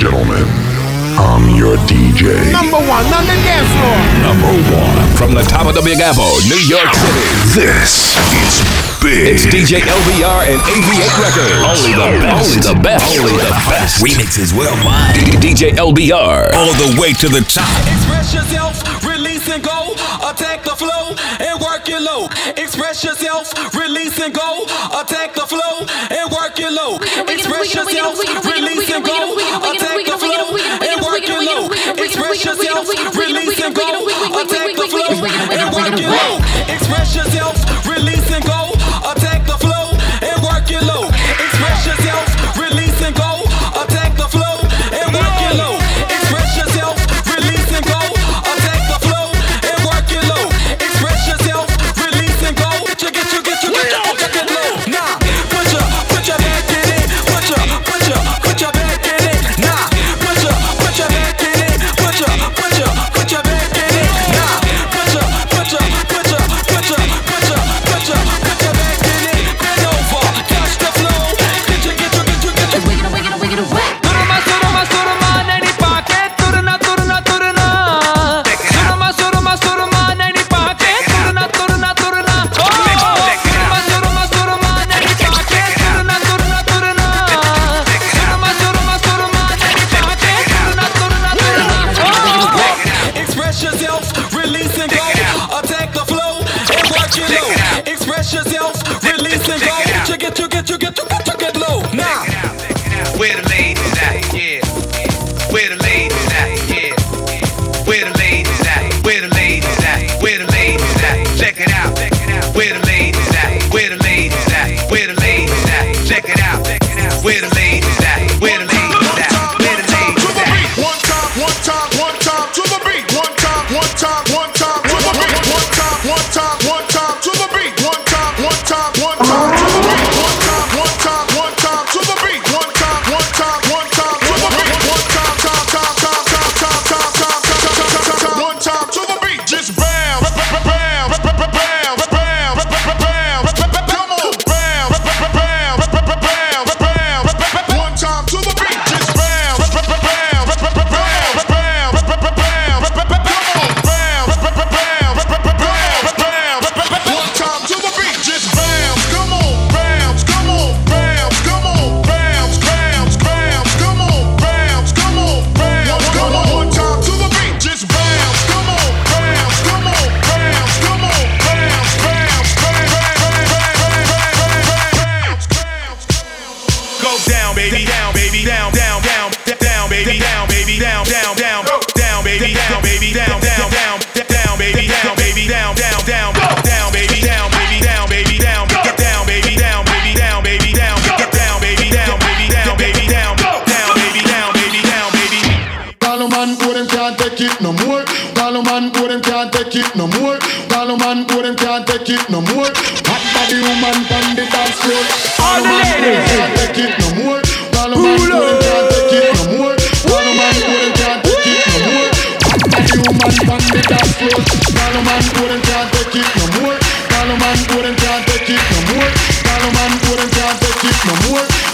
gentlemen, I'm your DJ. Number one on the dance floor. Number one from the top of the Big Apple, New York City. This is big. It's DJ LBR and AV8 Records. Only the best. Only the best. Only the best. Remixes worldwide. DJ LBR. All the way to the top. Express yourself, release and go. Attack the flow and work it low. Express yourself, release and go. Attack the flow work it low. Express yourself, release and go. Attack the flow and work it low. Express yourself, release and go. Attack the flow and work it low. Express yourself.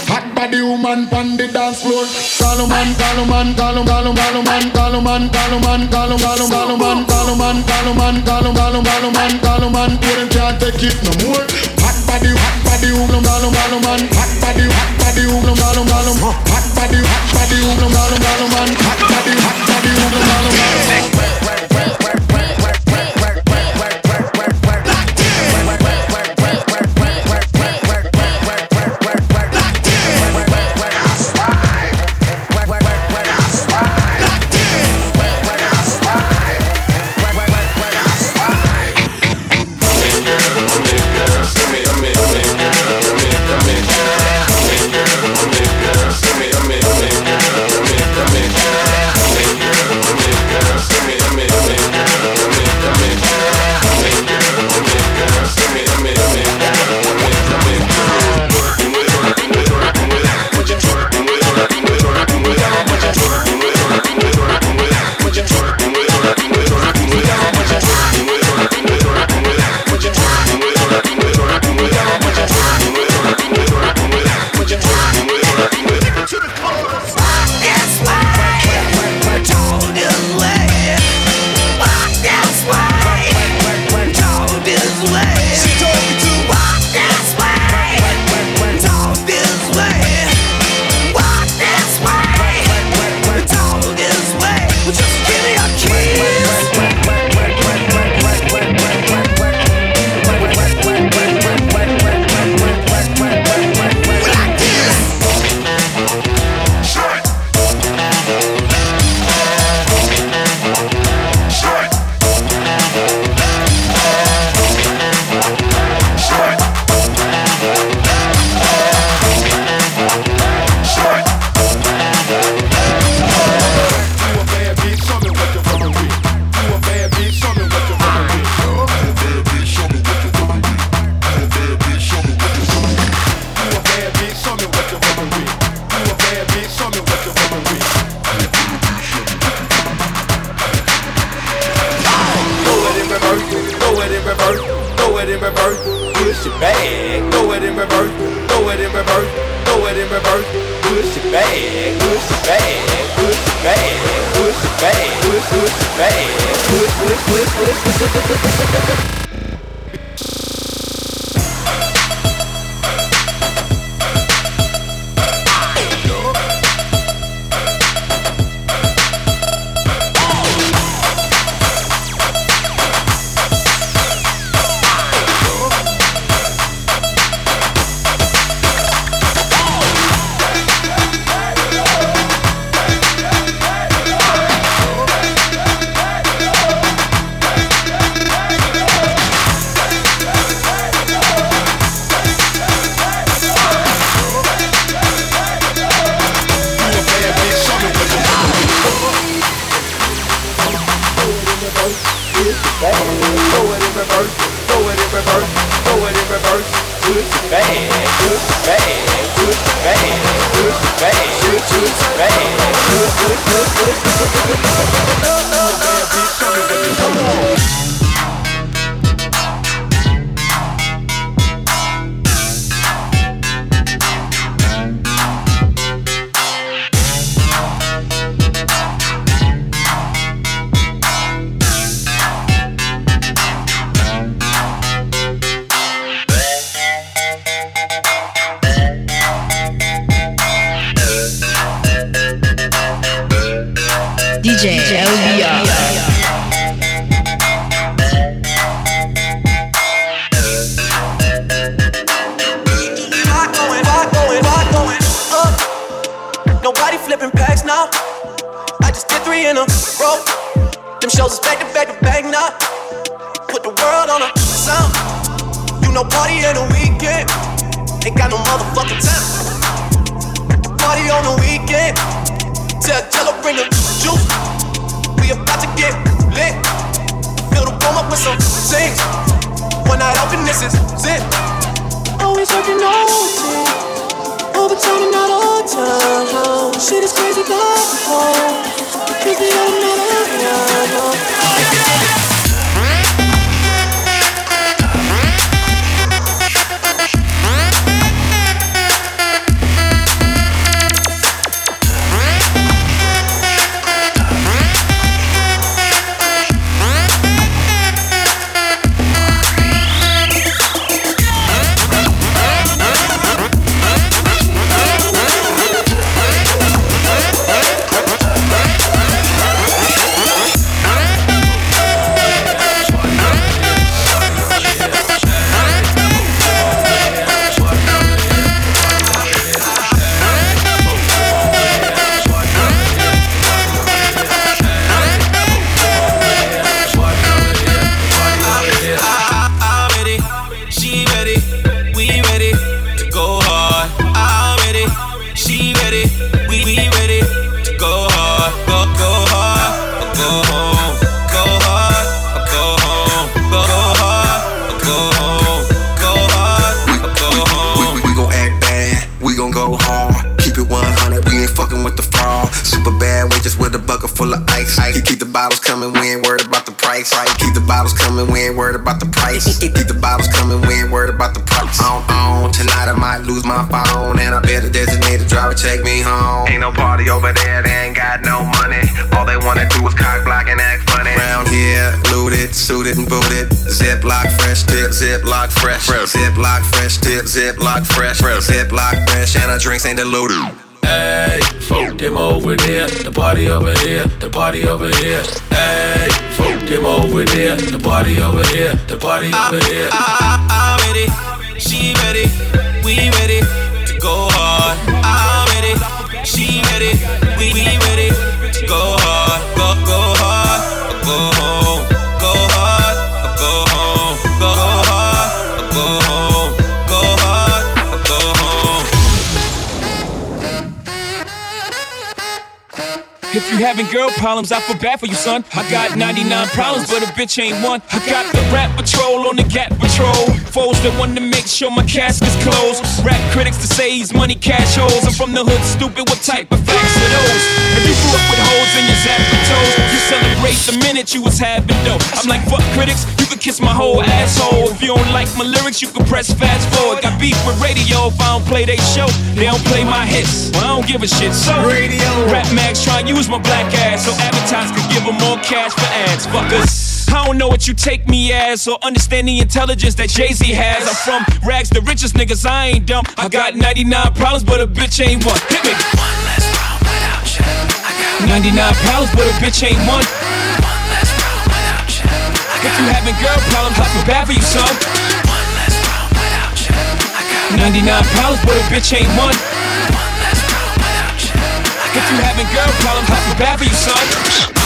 Hot body woman pan the dance floor. Call man, call man, call a call man, call man, call man, call a call man, call man, call man, call a call a call man, call a man. Parents can't take it no more. Hot body, hot body woman, call a man. Hot body, hot body woman, call a man. Hot body, hot body woman, call a man. Hot body, hot body woman, call a man. Ziploc fresh, tip, Ziploc fresh, fresh. Ziploc fresh tip, ziploc fresh. fresh. Ziploc fresh, and our drinks ain't diluted. Hey, fuck them over there, the party over here, the party over here. Hey, fuck them over there, the party over here, the party over here. I, I, I'm ready, she ready you having girl problems, I feel bad for you, son. I got 99 problems, but a bitch ain't one. I got the rap patrol on the gap Patrol. Foes that want to make sure my casket's closed. Rap critics to say he's money cash holes. I'm from the hood, stupid. What type of facts are those? If you grew up with holes in your zap toes, you celebrate the minute you was having dough. I'm like, fuck critics, you could kiss my whole asshole. If you don't like my lyrics, you can press fast forward. Got beef with radio if I don't play they show. They don't play my hits, well, I don't give a shit. So, radio. Rap Max try and use my black ass so advertisers could give them more cash for ads. Fuckers. I don't know what you take me as or understand the intelligence that Jay Z has. I'm from rags, the richest niggas, I ain't dumb. I got 99 problems, but a bitch ain't one. Hit me. One less without you. I got 99 problems, but a bitch ain't one. One less without you. If you having girl problems, I feel bad for you, son. One less without you. I got 99 problems, but a bitch ain't. One If you having girl problems, I feel bad for you, son.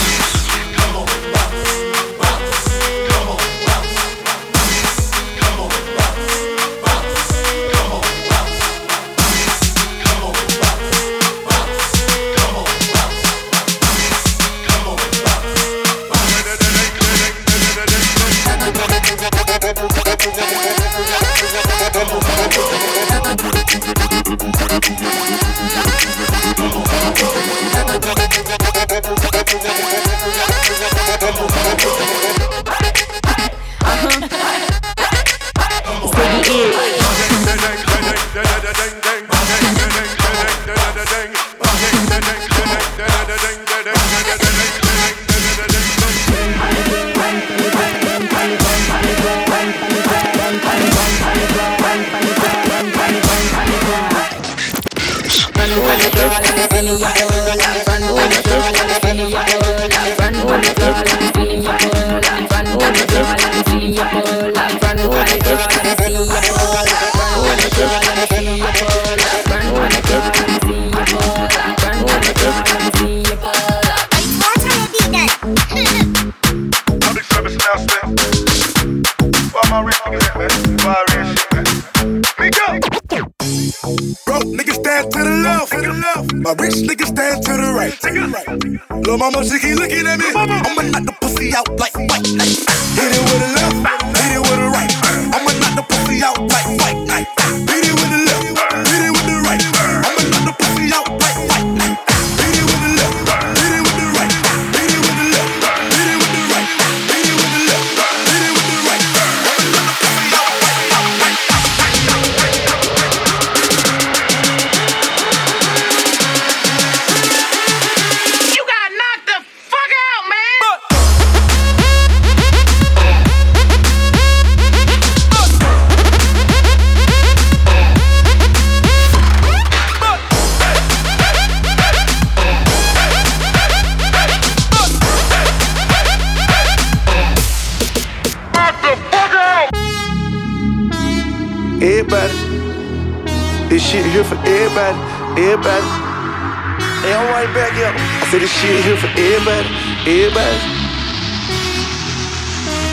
Mama, she keep looking at me. I'ma knock the pussy out like white. Hit it with a left, everybody, everybody. Hey, I'm right back up. I said this shit here for everybody, everybody.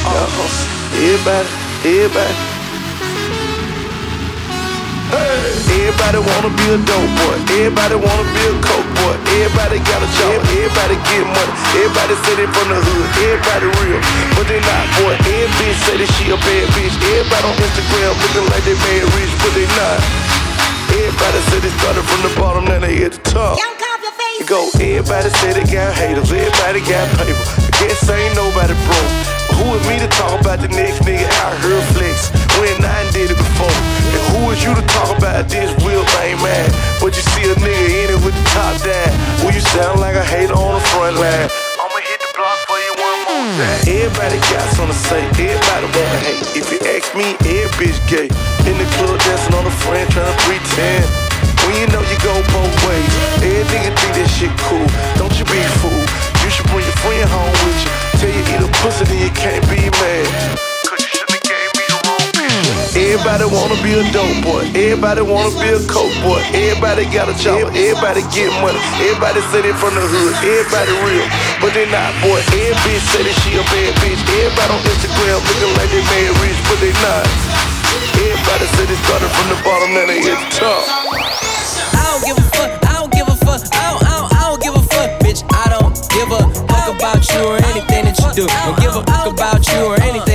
Uh-huh. Everybody, everybody. Hey. Everybody wanna be a dope boy. Everybody wanna be a coke boy. Everybody got a job. Everybody get money. Everybody say they from the hood. Everybody real, but they not boy. Every bitch say that she a bad bitch. Everybody on Instagram looking like they made rich, but they not. Everybody say they started from the bottom, now they at the top. It Go, everybody say they got haters, everybody got paper. I guess ain't nobody broke. But who is me to talk about the next nigga out here flex when I did it before? And who is you to talk about this real thing, man? But you see a nigga in it with the top down. Well, you sound like a hater on the front line. Everybody got something to say, everybody wanna hate. If you ask me, every bitch gay. In the club dancing on a friend trying to pretend. When you know you go both ways, every nigga think that shit cool. Don't you be fool. You should bring your friend home with you. Tell you eat a pussy, then you can't be mad. Everybody wanna be a dope boy. Everybody wanna be a coke boy. Everybody got a job. Everybody get money. Everybody say they from the hood. Everybody real, but they not boy. Every bitch say that she a bad bitch. Everybody on Instagram looking like they made rich, but they not. Everybody say they started from the bottom, now they hit the top. I don't give a fuck. I don't give a fuck. I don't, I don't, I don't give a fuck, bitch. I don't give a fuck about you or anything that you do. Don't give a fuck about you or anything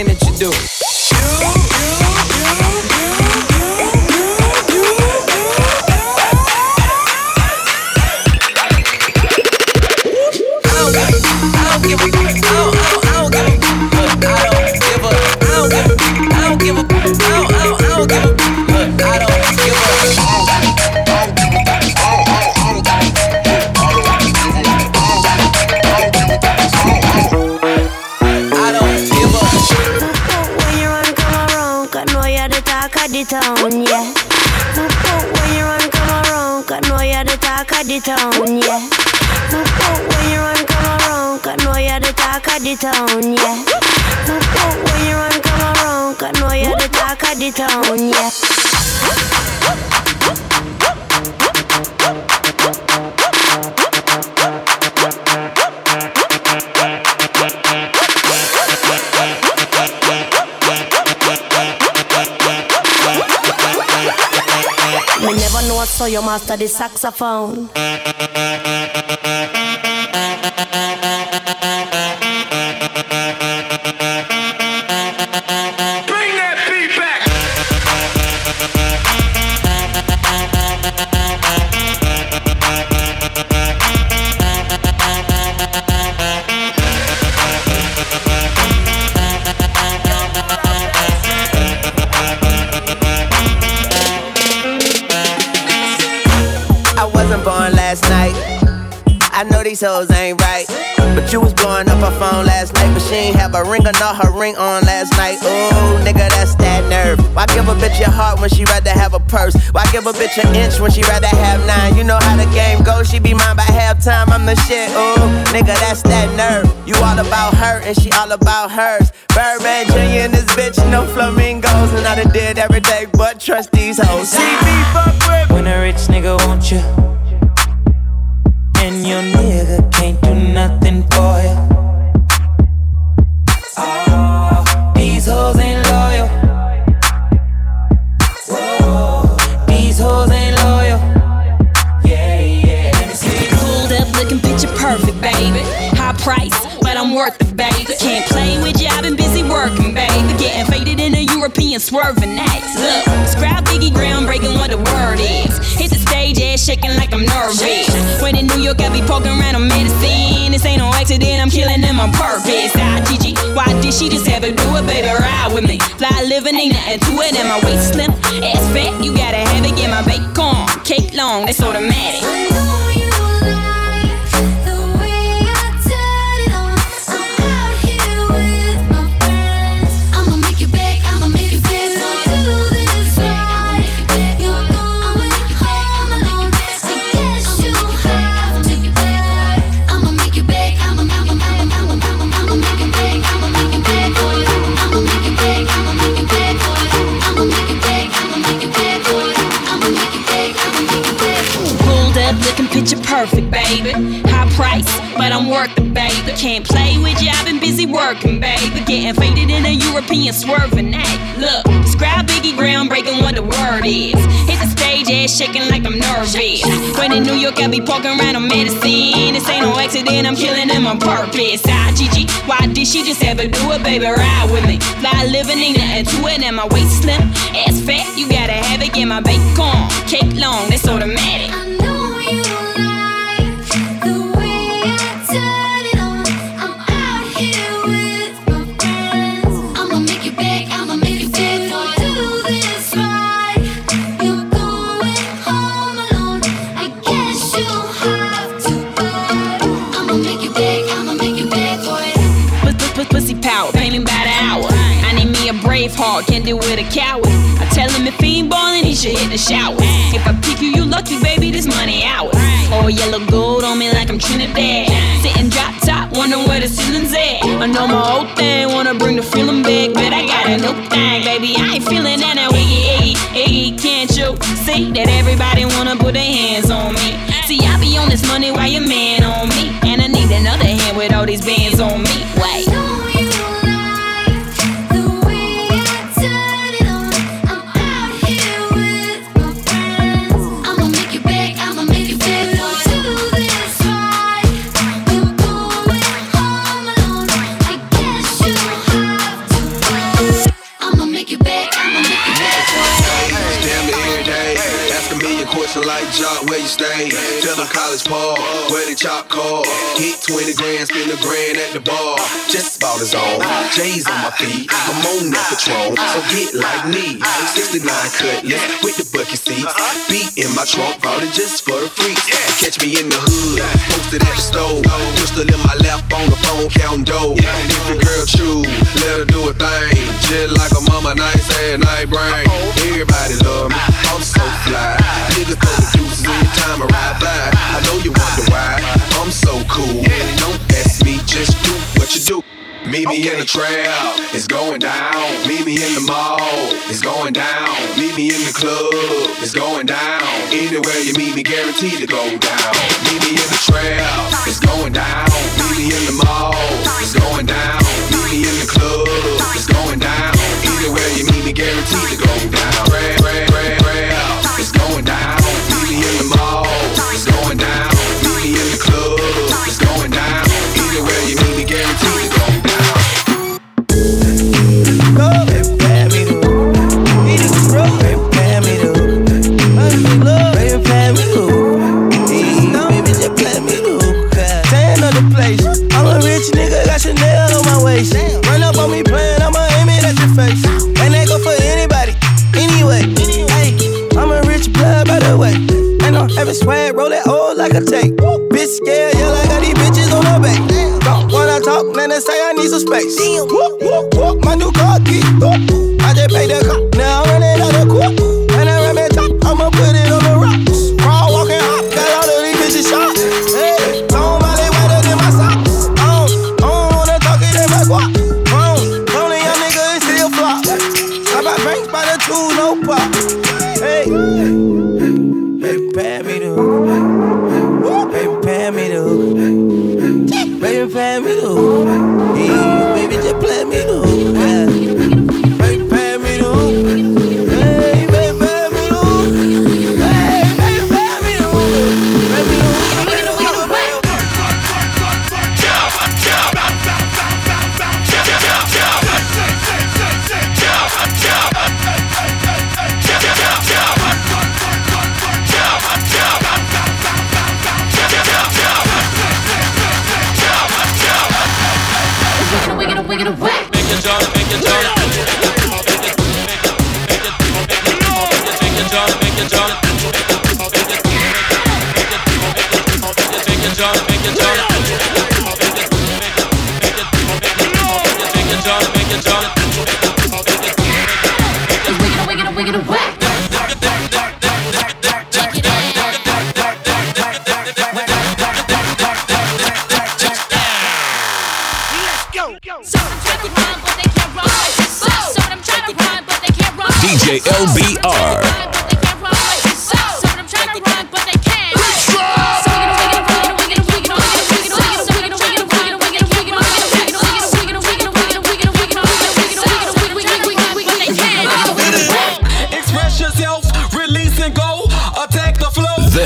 town, yeah. When you run, come around, cause you're the talk of the town, yeah. Never know so you master the saxophone. A ring or not her ring on last night. Ooh, nigga, that's that nerve. Why give a bitch your heart when she rather have a purse? Why give a bitch an inch when she rather have nine? You know how the game goes. She be mine by halftime. I'm the shit. Ooh, nigga, that's that nerve. You all about her and she all about hers. Birdman Jr. and this bitch, no flamingos. And I done did every day but trust these hoes. See me fuck with When a rich nigga want you, and your nigga can't do nothing for you. Price, but I'm worth it, baby. Can't play with you, I've been busy working, baby. Getting faded in a European swerving act. Look, describe Biggie groundbreaking what the word is. Hit the stage, ass shaking like I'm nervous. When in New York, I be poking around on medicine. This ain't no accident, I'm killing them on purpose. Ah, Gigi, why did she just have to do it, baby? Ride with me. Fly living, ain't nothing to it, and my waist slim. Ass fat, you gotta have it, get my bacon. Cake long, that's automatic. But I'm it, baby. Can't play with you, I've been busy working, baby. Getting faded in a European swerving act. Look, describe Biggie groundbreaking what the word is. Hit the stage, ass shaking like I'm nervous. When in New York, I be poking around on medicine. This ain't no accident, I'm killing them on purpose. Ah, Gigi, why did she just to do it, baby? Ride with me. Fly living, ain't nothing to it, and my waist slim. Ass fat, you gotta have it, get my bacon. Cake long, that's automatic. Can't deal with a coward. I tell him if he ain't ballin', he should hit the shower. If I pick you, you lucky, baby, this money ours. Oh, yellow gold on me like I'm Trinidad. Sitting drop top, wonder where the ceiling's at. I know my old thing, wanna bring the feeling back, but I got a new thing, baby. I ain't feeling that now, Iggy, Iggy, Iggy, can't you see that everybody wanna put their hands on me? See, I be on this money while your man on me, Them college Paul, where the chop call. Hit 20 grand, spend a grand at the bar. Just about as on. J's on my feet. I'm on that patrol. So get like me. 69 cutlass with the bucket seats. Beat in my trunk, brought it just for the freaks. Catch me in the hood, posted at the store. Pistol in my lap on the phone, counting dough. If your girl choose, let her do a thing. Just like a mama, nice ass, night brain. Everybody love me, I'm so fly. Niggas throw the deuces anytime I ride by. I know you wonder why, I'm so cool. Don't ask me, just do what you do. Meet me in the trap, it's going down. Meet me in the mall, it's going down. Meet me in the club, it's going down. Anywhere you meet me, guaranteed to go down. Meet me in the trap, it's going down. Meet me in the mall, it's going down. Meet me in the club, it's going down. Anywhere you meet me, guaranteed to go down. Trap, trap, trap, trap, it's going down. Meet me in the mall, it's going down. Meet me in the club,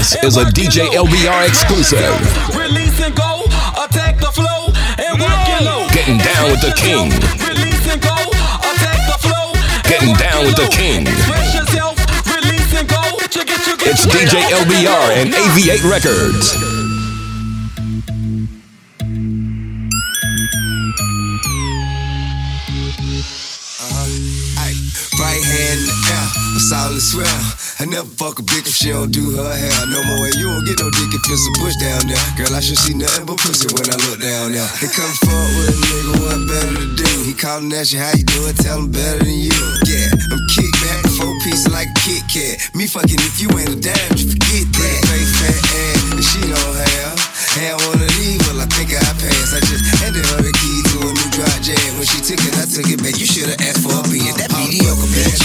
This is a DJ LBR exclusive. Release and go. Attack the flow and work low. Getting down with the king. Release and go. Attack the flow. Getting down with the king. Express yourself, release and go. Get you, get you, get It's. DJ LBR and AV8 Records. I never fuck a bitch if she don't do her hair no more. And you don't get no dick if it's a bush down there. Girl, I should see nothing but pussy when I look down there. They come forward with a nigga, what better to do? He callin' at you, how you doing? Tell him better than you. Yeah, I'm kick back, four pieces like a Kit Kat. Me fucking if you ain't a dime, you forget that. Face fat ass, and she don't have. Hey, I wanna leave, well, I think I passed. I just handed her the key to a new dry jam. When she took it, I took it back. You should've asked for a being that mediocre bitch.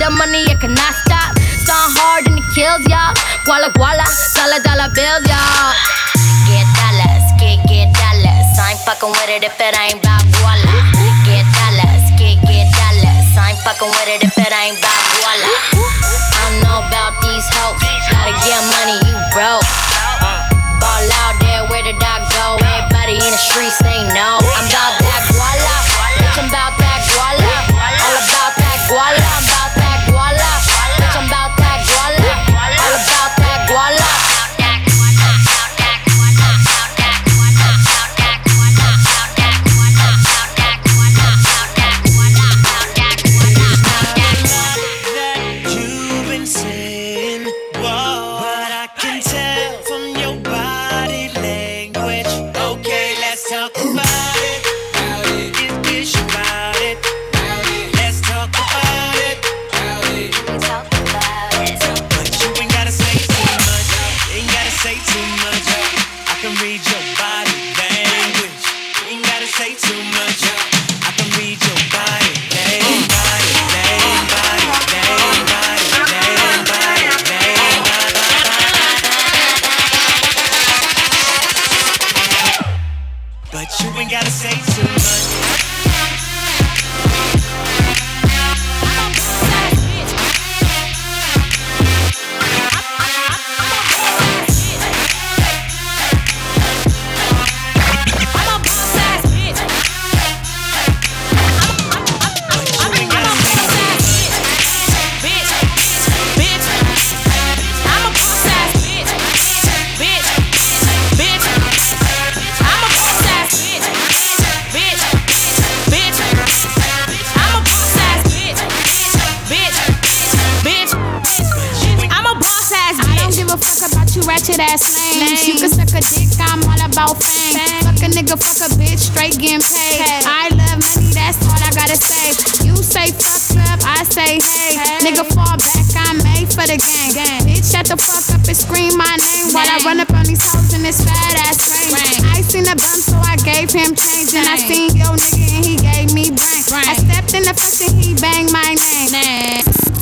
the money, it cannot stop. Stung hard in the kills, y'all. Guala guala, dollar dollar bills, y'all. Get dollars, get get dollars. I ain't fucking with it if it ain't about guala. Get dollars, get get dollars. I ain't fucking with it if it ain't about guala. I don't know about these hoes. Gotta get money, you broke. Ass lanes. You can suck a dick, I'm all about fame. Fuck a nigga, fuck a bitch, straight getting paid. I love money, that's all I gotta say. You say fuck up, I say hey. Nigga fall back, I'm made for the game. Bitch, shut the fuck up and scream my name while I run up on these hoes in this fat ass rain. I seen the bump, so I gave him change. And I seen yo nigga and he gave me blank. I stepped in the and he banged my name.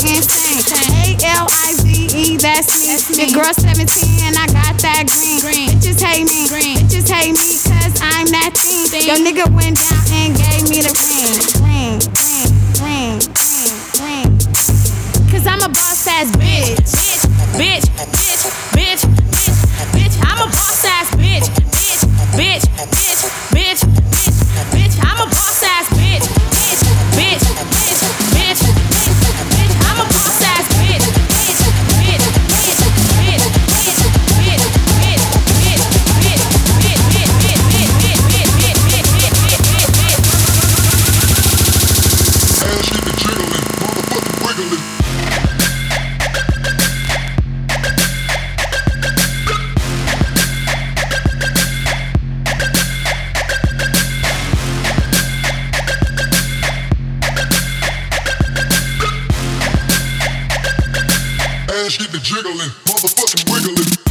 Insane. A L I V E, that's me. Your girl 17 and I got that green. Bitches hate me. Bitches hate me cause I'm that thing. Yo nigga went down and gave me the ring. Ring, ring, ring, ring, ring. Cause I'm a boss ass bitch. Bitch, bitch, bitch, bitch, bitch, bitch. I'm a boss ass bitch. Bitch, bitch, bitch, bitch, bitch, bitch. I'm a boss ass bitch, jiggling, motherfucking wiggling.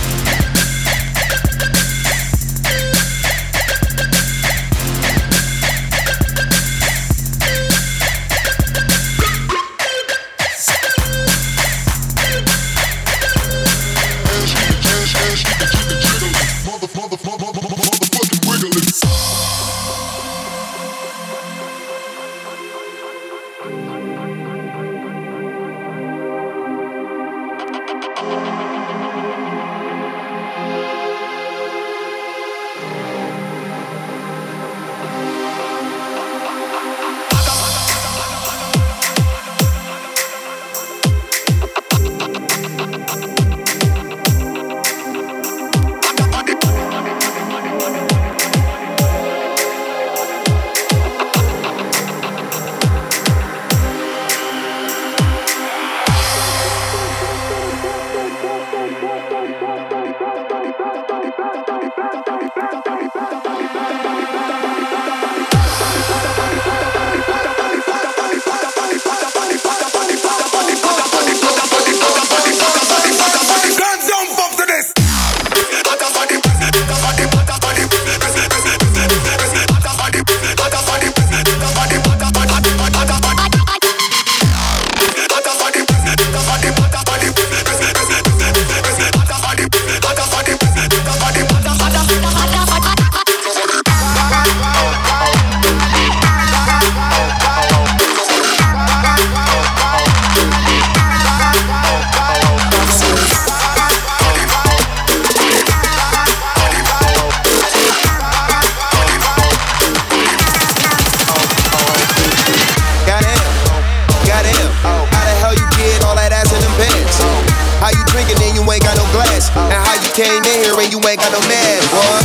Got no glass? And how you came in here and you ain't got no man, boy?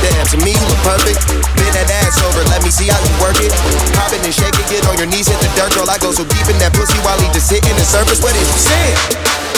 Damn, to me you look perfect. Bend that ass over, let me see how you work it. Pop it and shake it, get on your knees, hit the dirt, girl. I go so deep in that pussy while he just sitting the surface. What is you saying?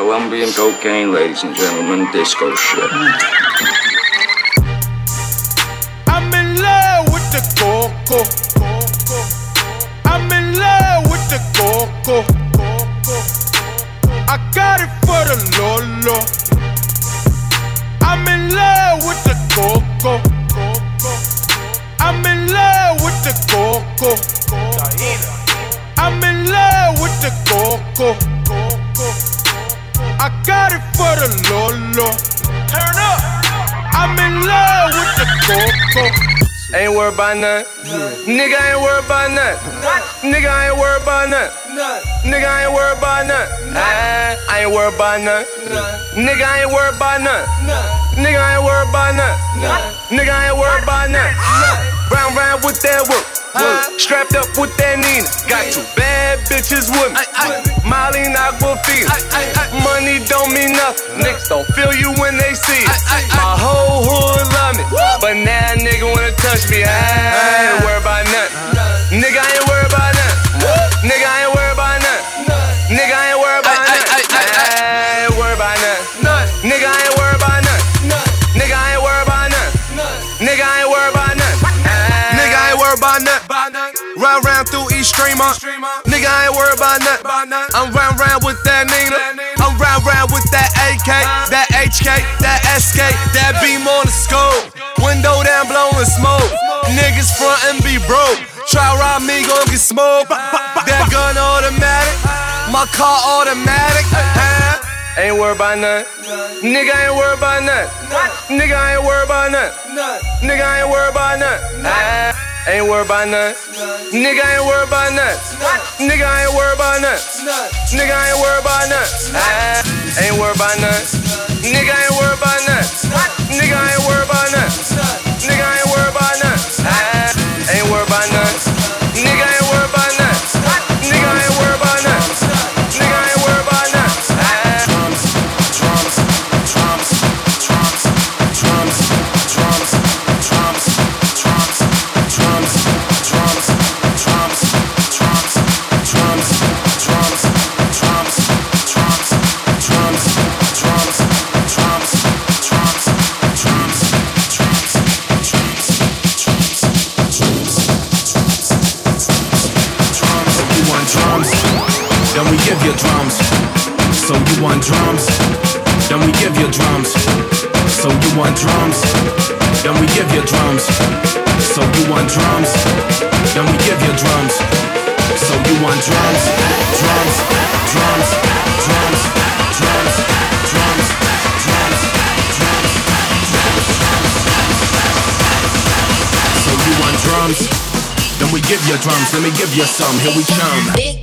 Colombian cocaine, ladies and gentlemen. Disco shit. I'm in love with the coco. I'm in love with the coco. I got it for the lolo. I'm in love with the coco. I'm in love with the coco. I'm in love with the coco. I got it for the lolo. Turn up. I'm in love with the coco. Ain't worried about none. Nigga ain't worried about none. Nigga ain't worried about none. Nigga ain't worried about none. Ah, I ain't worried about none. Nigga ain't worried about none. Nigga ain't worried about none. Nigga ain't worried about none. Round round with that work. Strapped up with that Nina. Got two bad bitches with me. Molly Aquafina. Money don't mean nothing. Niggas don't feel you when they see it. My whole hood love me. But now a nigga wanna touch me. I ain't worried about nothing. Nigga I ain't worried about nothing. Nigga I ain't Streamer. Nigga I ain't worried about nothing. I'm round round with that Nina. I'm round round with that AK, that HK, that SK, that beam on the scope. Window down blowing smoke. Niggas front and be broke. Try rob me, gon' get smoked. That gun automatic. My car automatic. Ain't worried about nothing. Nigga ain't worried about nothing. Nigga ain't worried about nothing. Nigga ain't worried about nothing. Ain't worried about nothing. Nigga ain't worried about nothing. Nigga ain't worried about nothing. Nigga ain't worried about nothing. Ah, Ain't worried about nothing. Nigga ain't worried about nothing. Nigga ain't worried about nothing. Nigga ain't give you drums. So you want drums? Then we give you drums. So you want drums? Then we give you drums. So you want drums? Then we give you drums. So you want drums? Drums, drums, drums, drums, drums, drums, drums, So you want drums? Then we give you drums. Let me give you some. Here we come.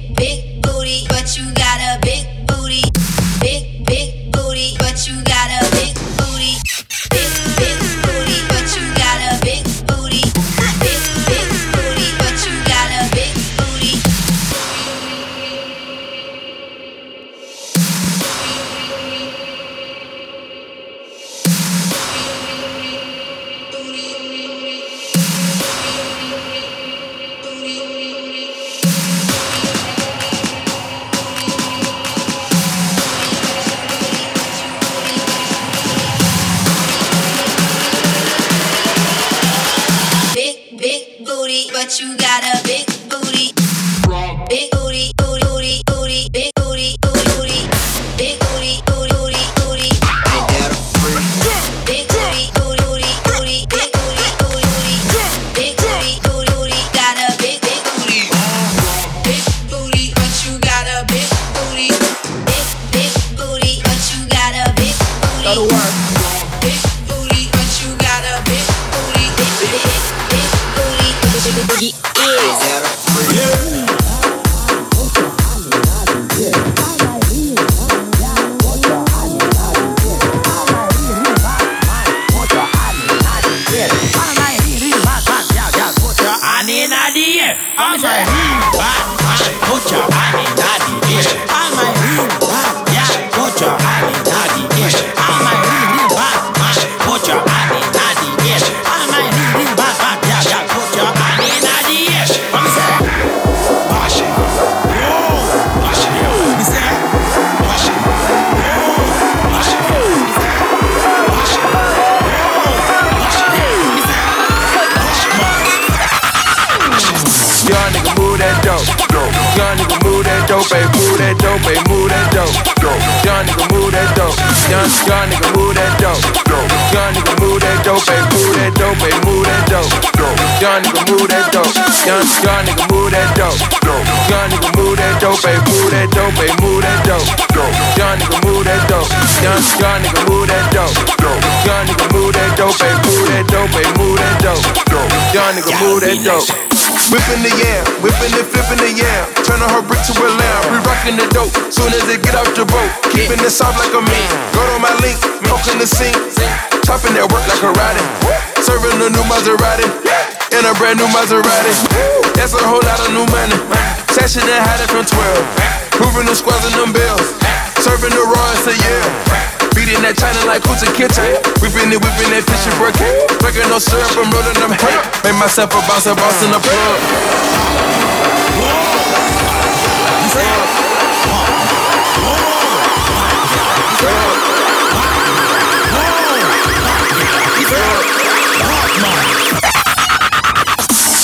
Dope. Young nigga, move that dope. Whipping the yam, whipping and flipping the yam. Turning her brick to a lamb. We rocking the dope. Soon as they get off the boat, keeping it soft like a meat. Go to my link, milking the sink. Chopping that work like a riding. Serving a new Maserati. In a brand new Maserati. That's a whole lot of new money. Sashing and hiding from 12. Moving the squads and them bills. Serving the raw, it's a year. Beating that China like who's a kitchen. Whipping it, whipping that fish and. Drinking no syrup, I'm rolling them hemp. Make myself a boss, a boss in the plug.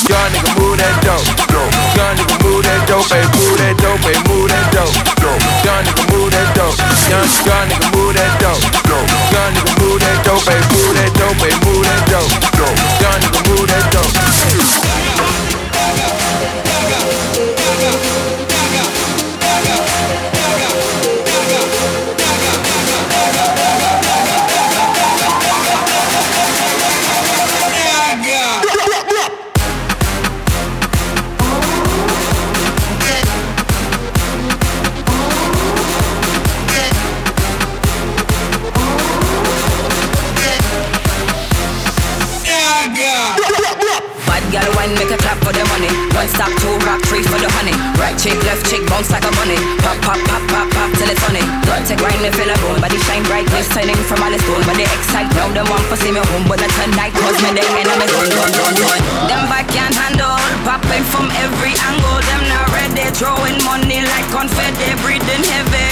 Young nigga move that dope. Young nigga move that dope, baby, move that dope, baby, move that dope. Young nigga move that dope. Young, young nigga move that dope. Young nigga move that dope, baby, move that dope, baby, move that dope. Young nigga move that dope. For the money. One stop, two rock, three for the honey. Right chick, left chick, bounce like a bunny. Pop, pop, pop, pop, pop till it's funny. Don't take wine, me feel a bone. Body shine bright, glistening from all the stone. But they excite now, them want to see me home. But not tonight, cause me they enemy zone, zone, zone, zone. Them back can't handle. Popping from every angle. Them not ready, throwing money like confetti, breathing heavy.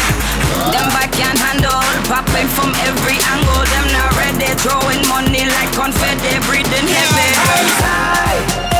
Them back can't handle. Popping from every angle. Them not ready, throwing money like confetti, breathing heavy. Hands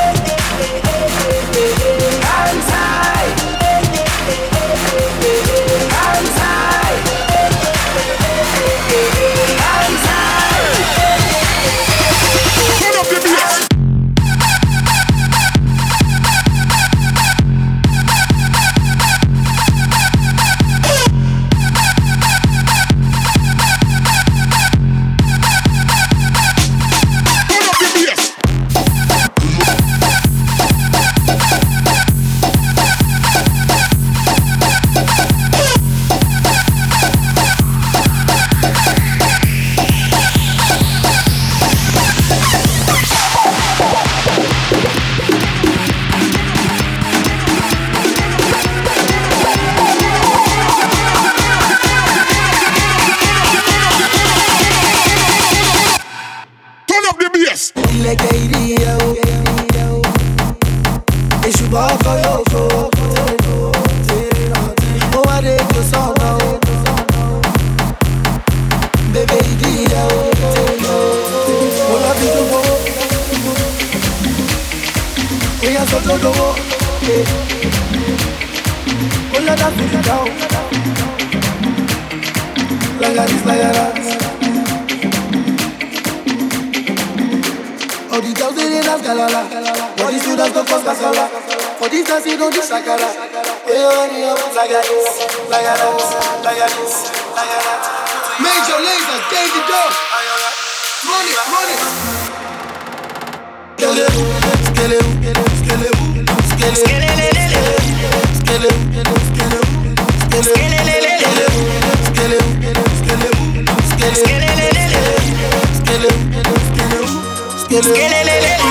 Skelelele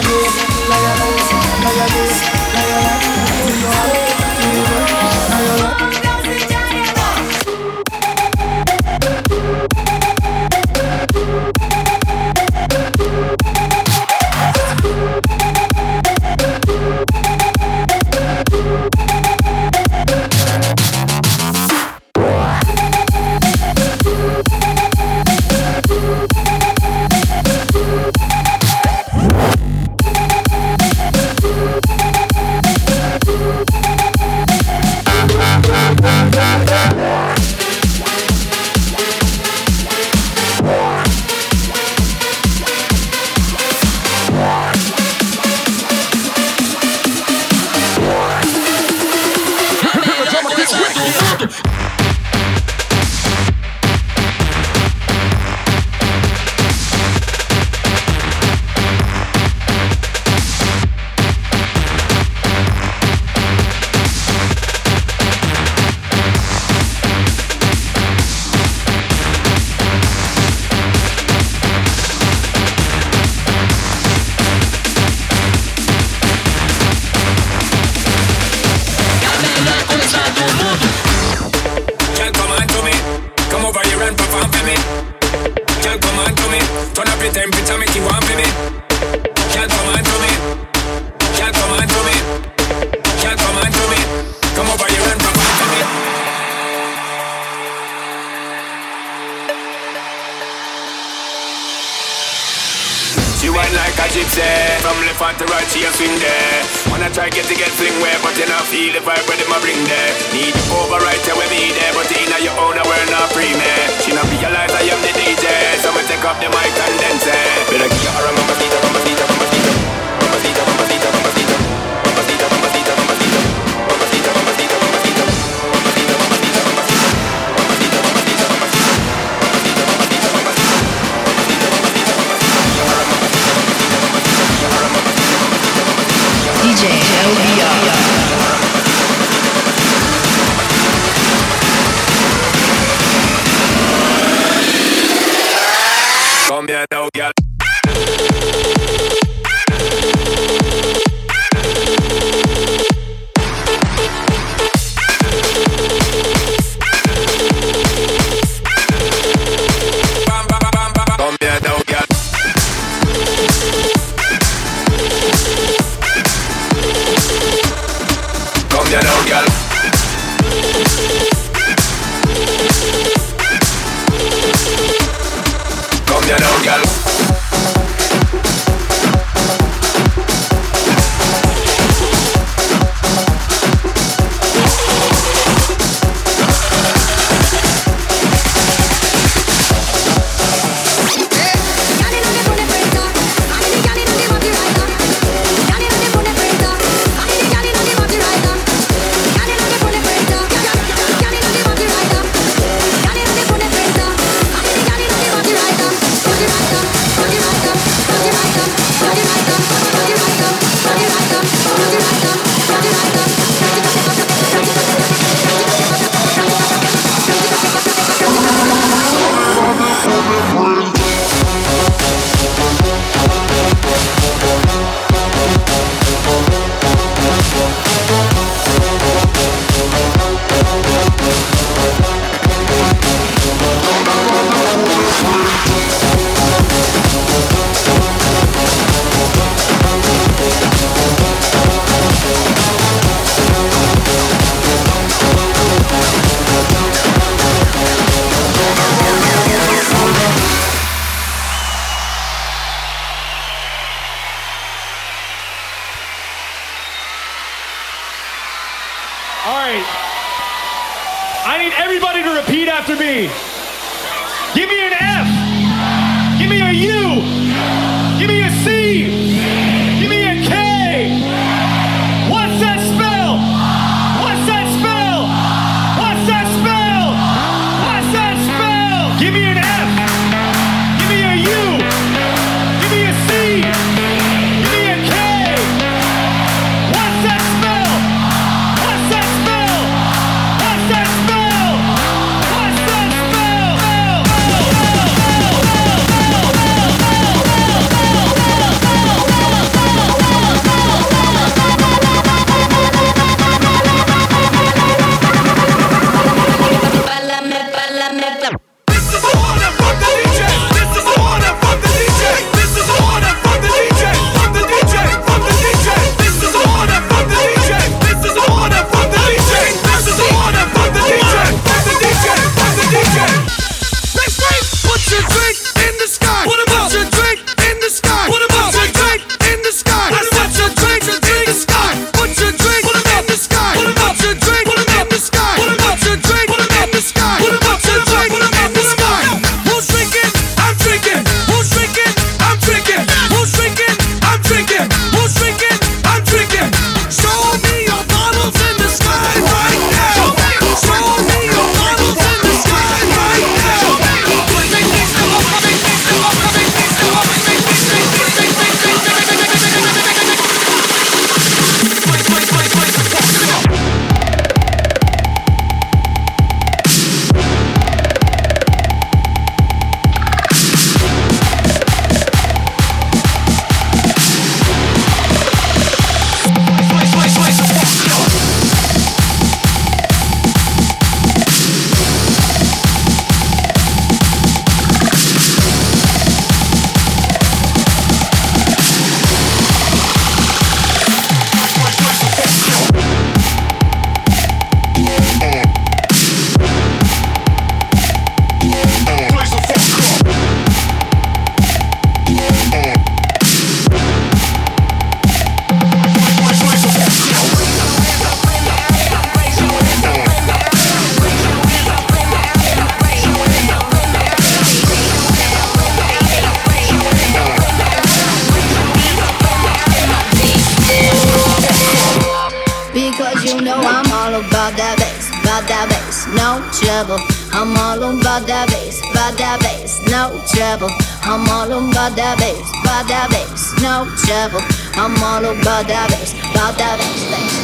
mayonnaise, mayonnaise, this. No. I'm all about that bass, about that bass, no trouble. I'm all about that bass, about that bass, no trouble. I'm all about that bass, about that bass, bass.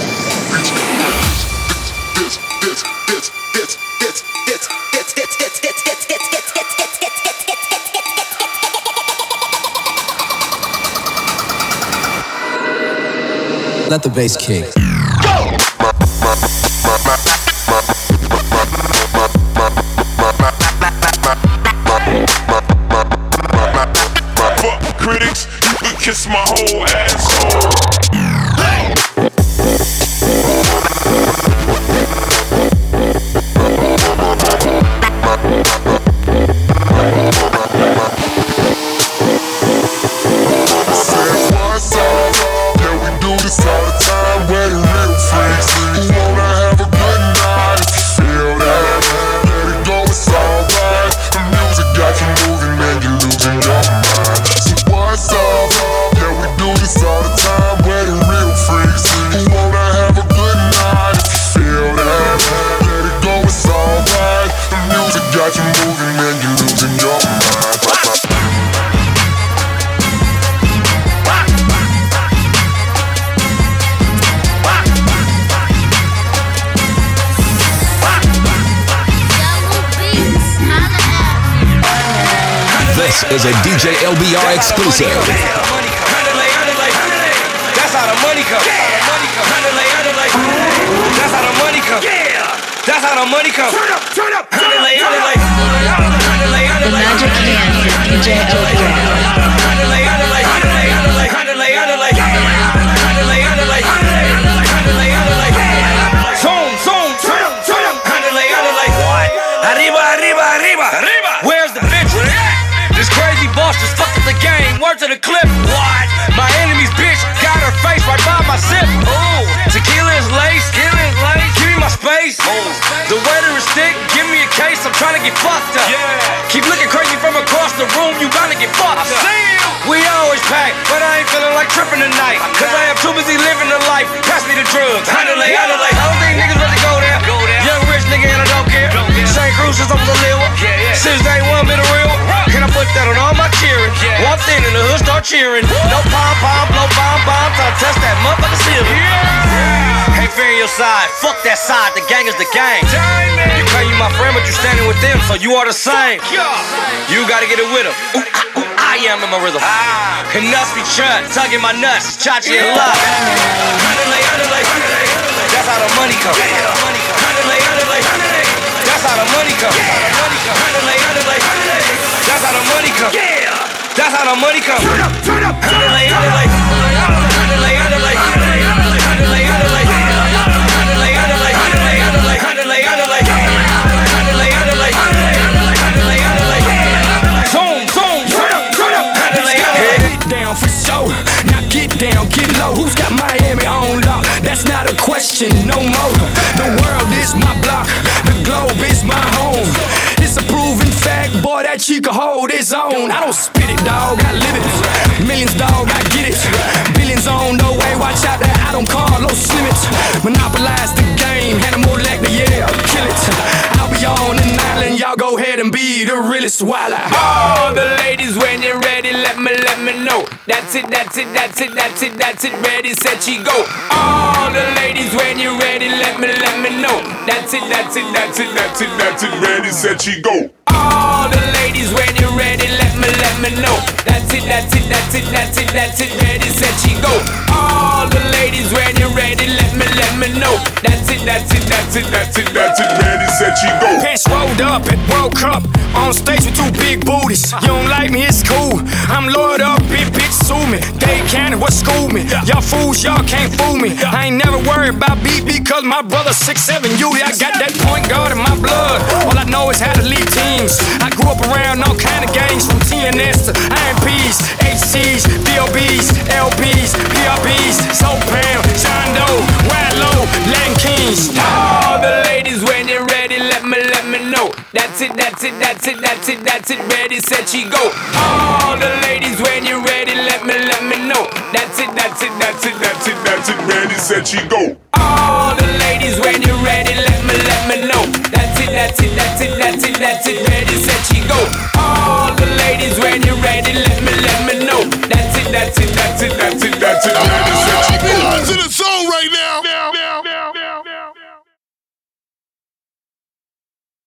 Let the bass kick. Fuck This is a DJ LBR exclusive. That's how the money come. That's how the money come. That's how the money come. Turn up, turn up, turn up. The magic hand with DJ LBR. Up the game. Word to the clip. What? My enemy's bitch got her face right by my sip. Ooh, tequila is lace. Tequila is lace. Give me my space. Ooh. The waiter is thick. Give me a case. I'm trying to get fucked up. Yeah. Keep looking crazy from across the room. You to get fucked up. see We always pack, but I ain't feeling like tripping tonight. Cause I am too busy living the life. Pass me the drugs. Handle it, handle it. I don't think niggas really go there. Young rich nigga and I don't care. Same crew since I was a little. Since day one, been a real. The hood start cheering. No pom pom, no bomb bomb. Try to touch that motherfucker ceiling. Can't fear your side. Fuck that side. The gang is the gang. You claim you my friend, but you standing with them, so you are the same. You gotta get it with them. Ooh, ah, ooh, I am in my rhythm. And nuts be chut, tugging my nuts, chachi and love. That's how the money come. That's how the money come. That's how the money come. That's how the money comes. Turn up, turn up, turn up. Zoom, zoom, turn up, turn up. Head down for sure. Now get down, get low. Who's got Miami on lock? That's not a question no more. The that chica hold his own. I don't spit it, dog, I live it. Millions, dog, I get it. Billions on the way, watch out that I don't call those limits. Monopolize the game, animal like the yeah, kill it. I'll be on an island, y'all go ahead and be the realest while I. All the ladies, when you're ready, let me, let me know. That's it, that's it, that's it, that's it, that's it. Ready, set, she go. All the ladies, when you're ready, let me, let me know. That's it, that's it, that's it, that's it, that's it. Ready, set, she go. All the ladies, when you're ready, me, let me know. That's it, that's it, that's it, that's it, that's it. Ready, set, she go. All the ladies, when you're ready, let me, let me know. That's it, that's it, that's it, that's it, that's it. Ready, set, she go. Pants rolled up at World Cup. On stage with two big booties. You don't like me, it's cool. I'm loyal up, big bitch, sue me. They can't, what school me? Y'all fools, y'all can't fool me. I ain't never worried about beat because my brother's 6'7 Yuli. I got that point guard in my blood. All I know is how to lead teams. I grew up around all kind of gangs from To IMPs, HCs, DOBs, LBs, PRBs, Sopan, John Doe, Wild Low, Latin Kings. All the ladies, when you're ready, let me, let me know. That's it, that's it, that's it, that's it, that's it. Ready, set, she go. All the ladies, when you're ready, let me, let me know. That's it, that's it, that's it, that's it, that's it. Ready, set, she go. All the ladies, when you're ready, let me, let me know. that's it, that's it, that's it, that's it. That's it, ready, set, she go. All ladies, when you're ready, let me, let me know. That's it, that's it, that's it, that's it, that's it. Ready, set,